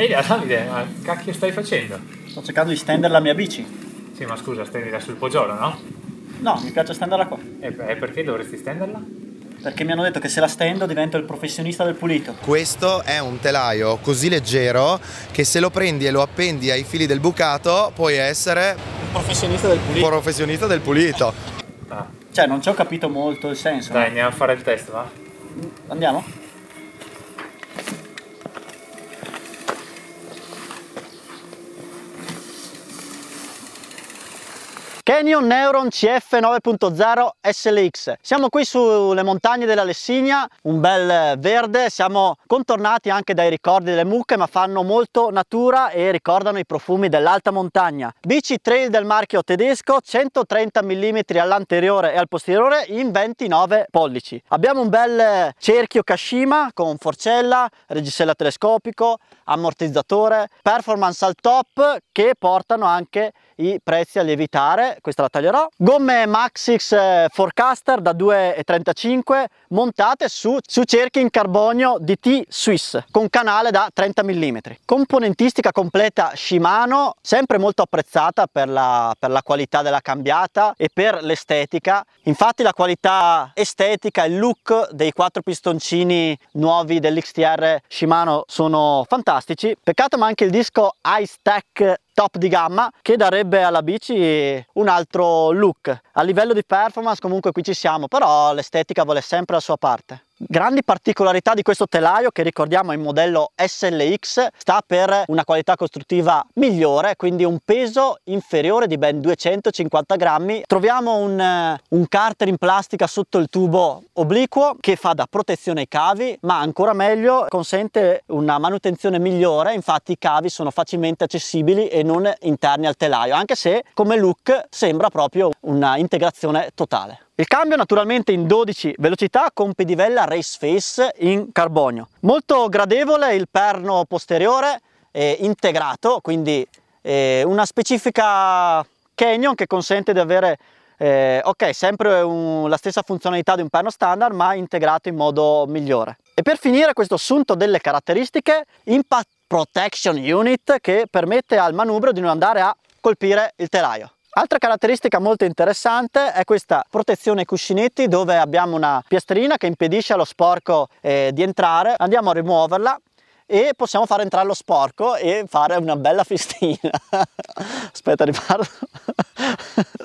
Ehi Davide, ma cacchio stai facendo? Sto cercando di stendere la mia bici. Sì, ma scusa, stendila sul poggiolo, no? No, mi piace stenderla qua. E e perché dovresti stenderla? Perché mi hanno detto che se la stendo divento il professionista del pulito. Questo è un telaio così leggero che se lo prendi e lo appendi ai fili del bucato puoi essere Il professionista del pulito. professionista del pulito. Ah, Cioè, non ci ho capito molto il senso. dai, andiamo a fare il test, va? Andiamo? Canyon Neuron CF 9.0 SLX. Siamo qui sulle montagne della Lessigna, un bel verde, siamo contornati anche dai ricordi delle mucche ma fanno molto natura e ricordano i profumi dell'alta montagna. Bici trail del marchio tedesco, 130 mm all'anteriore e al posteriore in 29 pollici. Abbiamo un bel cerchio Kashima con forcella, reggisella telescopico, ammortizzatore, performance al top che portano anche i prezzi a lievitare, questa la taglierò. Gomme Maxix eh, Forecaster da 2,35 montate su, su cerchi in carbonio DT Swiss con canale da 30 mm. Componentistica completa Shimano, sempre molto apprezzata per la, per la qualità della cambiata e per l'estetica. Infatti la qualità estetica e il look dei quattro pistoncini nuovi dell'XTR Shimano sono fantastici. Peccato ma anche il disco Ice Tech top di gamma che darebbe alla bici un altro look. A livello di performance comunque qui ci siamo però l'estetica vuole sempre la sua parte Grandi particolarità di questo telaio che ricordiamo è il modello SLX sta per una qualità costruttiva migliore quindi un peso inferiore di ben 250 grammi. Troviamo un, eh, un carter in plastica sotto il tubo obliquo che fa da protezione ai cavi ma ancora meglio consente una manutenzione migliore infatti i cavi sono facilmente accessibili e non interni al telaio anche se come look sembra proprio una integrazione totale il cambio naturalmente in 12 velocità con pedivella race face in carbonio. Molto gradevole il perno posteriore eh, integrato, quindi eh, una specifica Canyon che consente di avere eh, ok, sempre un, la stessa funzionalità di un perno standard ma integrato in modo migliore. E per finire questo assunto delle caratteristiche, Impact Protection Unit che permette al manubrio di non andare a colpire il telaio. Altra caratteristica molto interessante è questa protezione cuscinetti dove abbiamo una piastrina che impedisce allo sporco eh, di entrare. Andiamo a rimuoverla e possiamo fare entrare lo sporco e fare una bella festina. Aspetta, riparto.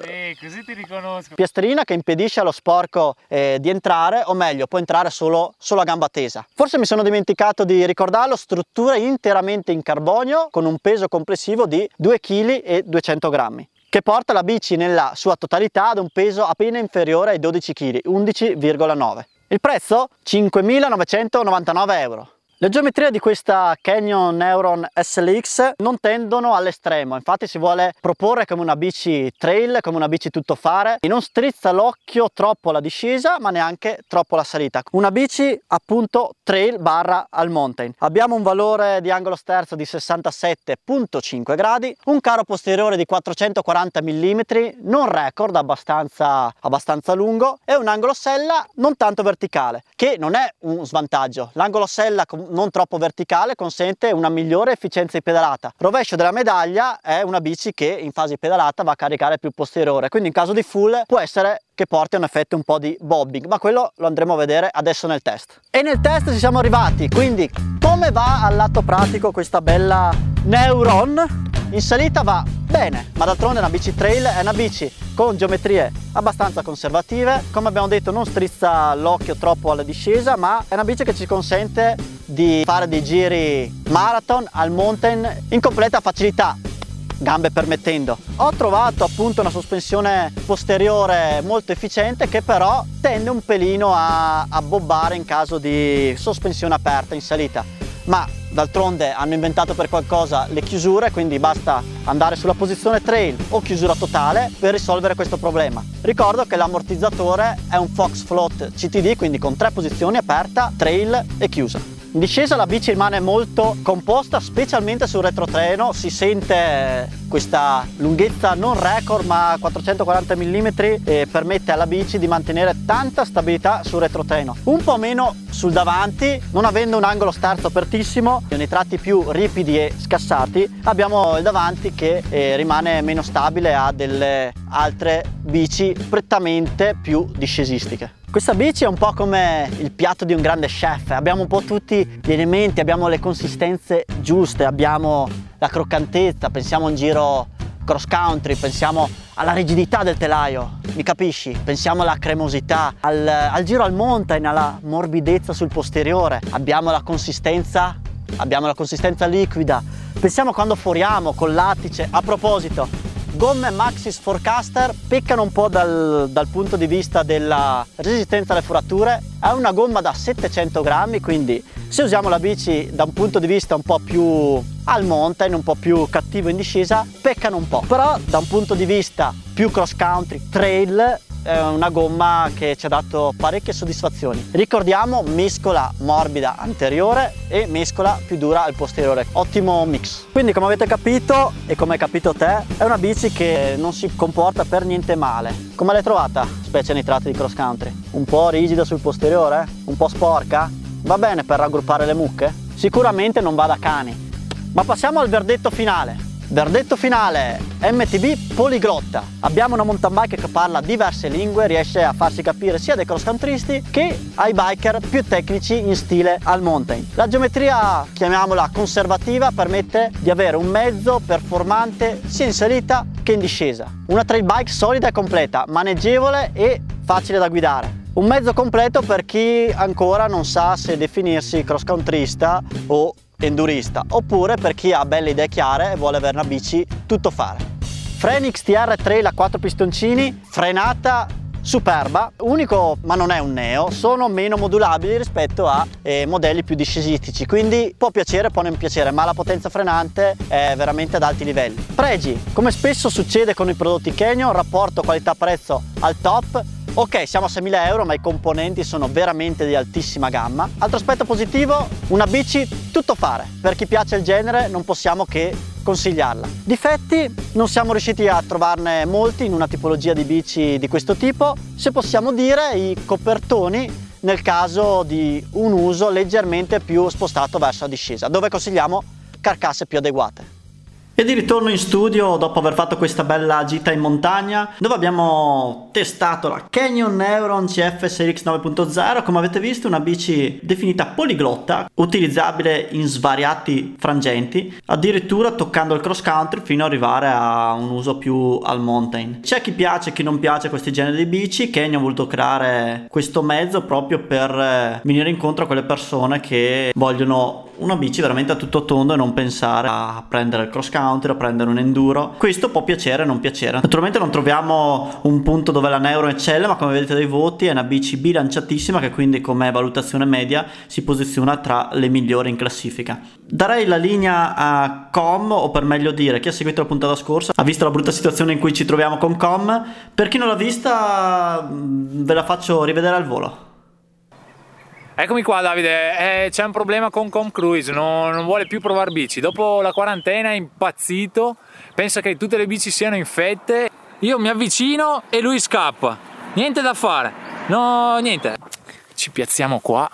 Sì, così ti riconosco. Piastrina che impedisce allo sporco eh, di entrare, o meglio, può entrare solo, solo a gamba tesa. Forse mi sono dimenticato di ricordarlo, struttura interamente in carbonio con un peso complessivo di 2 kg e 200 grammi che porta la bici nella sua totalità ad un peso appena inferiore ai 12 kg, 11,9. Il prezzo? 5.999 euro. Le geometrie di questa Canyon Neuron SLX non tendono all'estremo, infatti si vuole proporre come una bici trail, come una bici tuttofare, e non strizza l'occhio troppo la discesa ma neanche troppo la salita. Una bici appunto trail barra al mountain. Abbiamo un valore di angolo sterzo di 67.5 gradi, un caro posteriore di 440 mm, non record, abbastanza, abbastanza lungo, e un angolo sella non tanto verticale, che non è un svantaggio. L'angolo sella non troppo verticale consente una migliore efficienza di pedalata. Rovescio della medaglia è una bici che in fase di pedalata va a caricare più posteriore, quindi in caso di full può essere che porti a un effetto un po' di bobbing, ma quello lo andremo a vedere adesso nel test. E nel test ci siamo arrivati, quindi come va al lato pratico questa bella Neuron? In salita va bene, ma d'altronde una bici trail è una bici con geometrie abbastanza conservative, come abbiamo detto non strizza l'occhio troppo alla discesa, ma è una bici che ci consente di fare dei giri marathon al mountain in completa facilità gambe permettendo. Ho trovato appunto una sospensione posteriore molto efficiente che però tende un pelino a, a bobbare in caso di sospensione aperta in salita. Ma d'altronde hanno inventato per qualcosa le chiusure, quindi basta andare sulla posizione trail o chiusura totale per risolvere questo problema. Ricordo che l'ammortizzatore è un Fox Float CTD, quindi con tre posizioni aperta, trail e chiusa. In discesa la bici rimane molto composta, specialmente sul retrotreno, si sente questa lunghezza non record ma 440 mm e permette alla bici di mantenere tanta stabilità sul retrotreno. Un po' meno sul davanti, non avendo un angolo starzo apertissimo, nei tratti più ripidi e scassati abbiamo il davanti che eh, rimane meno stabile a delle altre bici prettamente più discesistiche. Questa bici è un po' come il piatto di un grande chef, abbiamo un po' tutti gli elementi, abbiamo le consistenze giuste, abbiamo la croccantezza, pensiamo a un giro cross country, pensiamo alla rigidità del telaio, mi capisci? Pensiamo alla cremosità, al, al giro al mountain, alla morbidezza sul posteriore, abbiamo la consistenza, abbiamo la consistenza liquida, pensiamo quando foriamo col lattice, a proposito, gomme Maxis Forecaster peccano un po' dal, dal, punto di vista della resistenza alle forature è una gomma da 700 grammi quindi se usiamo la bici da un punto di vista un po' più al mountain un po' più cattivo in discesa peccano un po' però da un punto di vista più cross country trail è una gomma che ci ha dato parecchie soddisfazioni. Ricordiamo mescola morbida anteriore e mescola più dura al posteriore. Ottimo mix. Quindi come avete capito e come hai capito te è una bici che non si comporta per niente male. Come l'hai trovata, specie nei tratti di cross country? Un po' rigida sul posteriore? Un po' sporca? Va bene per raggruppare le mucche? Sicuramente non va da cani. Ma passiamo al verdetto finale. Verdetto finale, MTB poliglotta. Abbiamo una mountain bike che parla diverse lingue, riesce a farsi capire sia dai cross countrysti che ai biker più tecnici in stile al mountain. La geometria, chiamiamola conservativa, permette di avere un mezzo performante sia in salita che in discesa. Una trail bike solida e completa, maneggevole e facile da guidare. Un mezzo completo per chi ancora non sa se definirsi cross countrysta o endurista oppure per chi ha belle idee chiare e vuole avere una bici tutto fare. Freni XTR Trail a 4 pistoncini, frenata superba, unico ma non è un neo, sono meno modulabili rispetto a eh, modelli più discesistici, quindi può piacere, può non piacere, ma la potenza frenante è veramente ad alti livelli. Pregi, come spesso succede con i prodotti Canyon, rapporto qualità-prezzo al top, Ok, siamo a 6.000 euro, ma i componenti sono veramente di altissima gamma. Altro aspetto positivo, una bici tutto fare. Per chi piace il genere non possiamo che consigliarla. Difetti non siamo riusciti a trovarne molti in una tipologia di bici di questo tipo. Se possiamo dire i copertoni nel caso di un uso leggermente più spostato verso la discesa, dove consigliamo carcasse più adeguate. E di ritorno in studio dopo aver fatto questa bella gita in montagna dove abbiamo testato la Canyon Neuron CF SRX 9.0 come avete visto una bici definita poliglotta utilizzabile in svariati frangenti addirittura toccando il cross country fino ad arrivare a un uso più al mountain. C'è chi piace e chi non piace questi generi di bici Canyon ha voluto creare questo mezzo proprio per eh, venire incontro a quelle persone che vogliono una bici veramente a tutto tondo e non pensare a prendere il cross country, a prendere un enduro. Questo può piacere o non piacere. Naturalmente non troviamo un punto dove la Neuro eccelle, ma come vedete dai voti è una bici bilanciatissima che quindi come valutazione media si posiziona tra le migliori in classifica. Darei la linea a Com, o per meglio dire, chi ha seguito la puntata scorsa ha visto la brutta situazione in cui ci troviamo con Com. Per chi non l'ha vista, ve la faccio rivedere al volo. Eccomi qua Davide, eh, c'è un problema con Com Cruise, non, non, vuole più provare bici. Dopo la quarantena è impazzito, pensa che tutte le bici siano infette. Io mi avvicino e lui scappa. Niente da fare. No, niente. Ci piazziamo qua,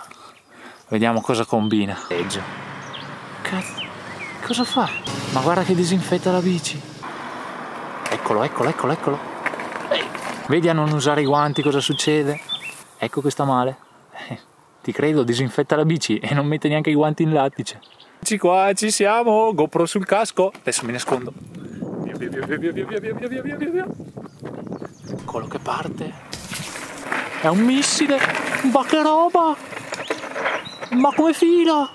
vediamo cosa combina. Cazzo, cosa fa? Ma guarda che disinfetta la bici. Eccolo, eccolo, eccolo, eccolo. Vedi a non usare i guanti cosa succede? Ecco che sta male. Ti credo, disinfetta la bici e non mette neanche i guanti in lattice. Eccoci qua, ci siamo, GoPro sul casco. Adesso mi nascondo. Via via via via via via via via via via via. Eccolo che parte. È un missile. Ma che roba! Ma come fila!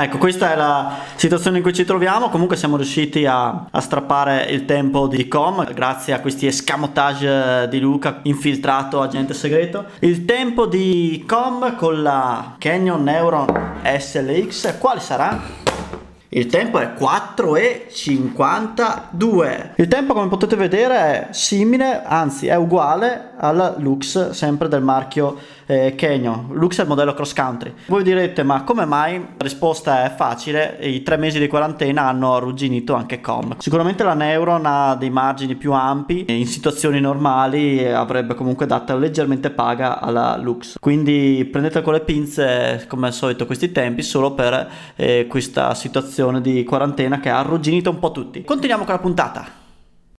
Ecco, questa è la situazione in cui ci troviamo. Comunque siamo riusciti a, a, strappare il tempo di Com grazie a questi escamotage di Luca, infiltrato agente segreto. Il tempo di Com con la Canyon Neuron SLX, quale sarà? Il tempo è 4,52. Il tempo come potete vedere è simile, anzi è uguale alla Lux, sempre del marchio eh, Canyon. Lux è il modello cross country. Voi direte ma come mai? La risposta è facile, i tre mesi di quarantena hanno arrugginito anche Com. Sicuramente la Neuron ha dei margini più ampi e in situazioni normali avrebbe comunque dato leggermente paga alla Lux. Quindi prendete con le pinze come al solito questi tempi solo per eh, questa situazione di quarantena che ha arrugginito un po' tutti. Continuiamo con la puntata.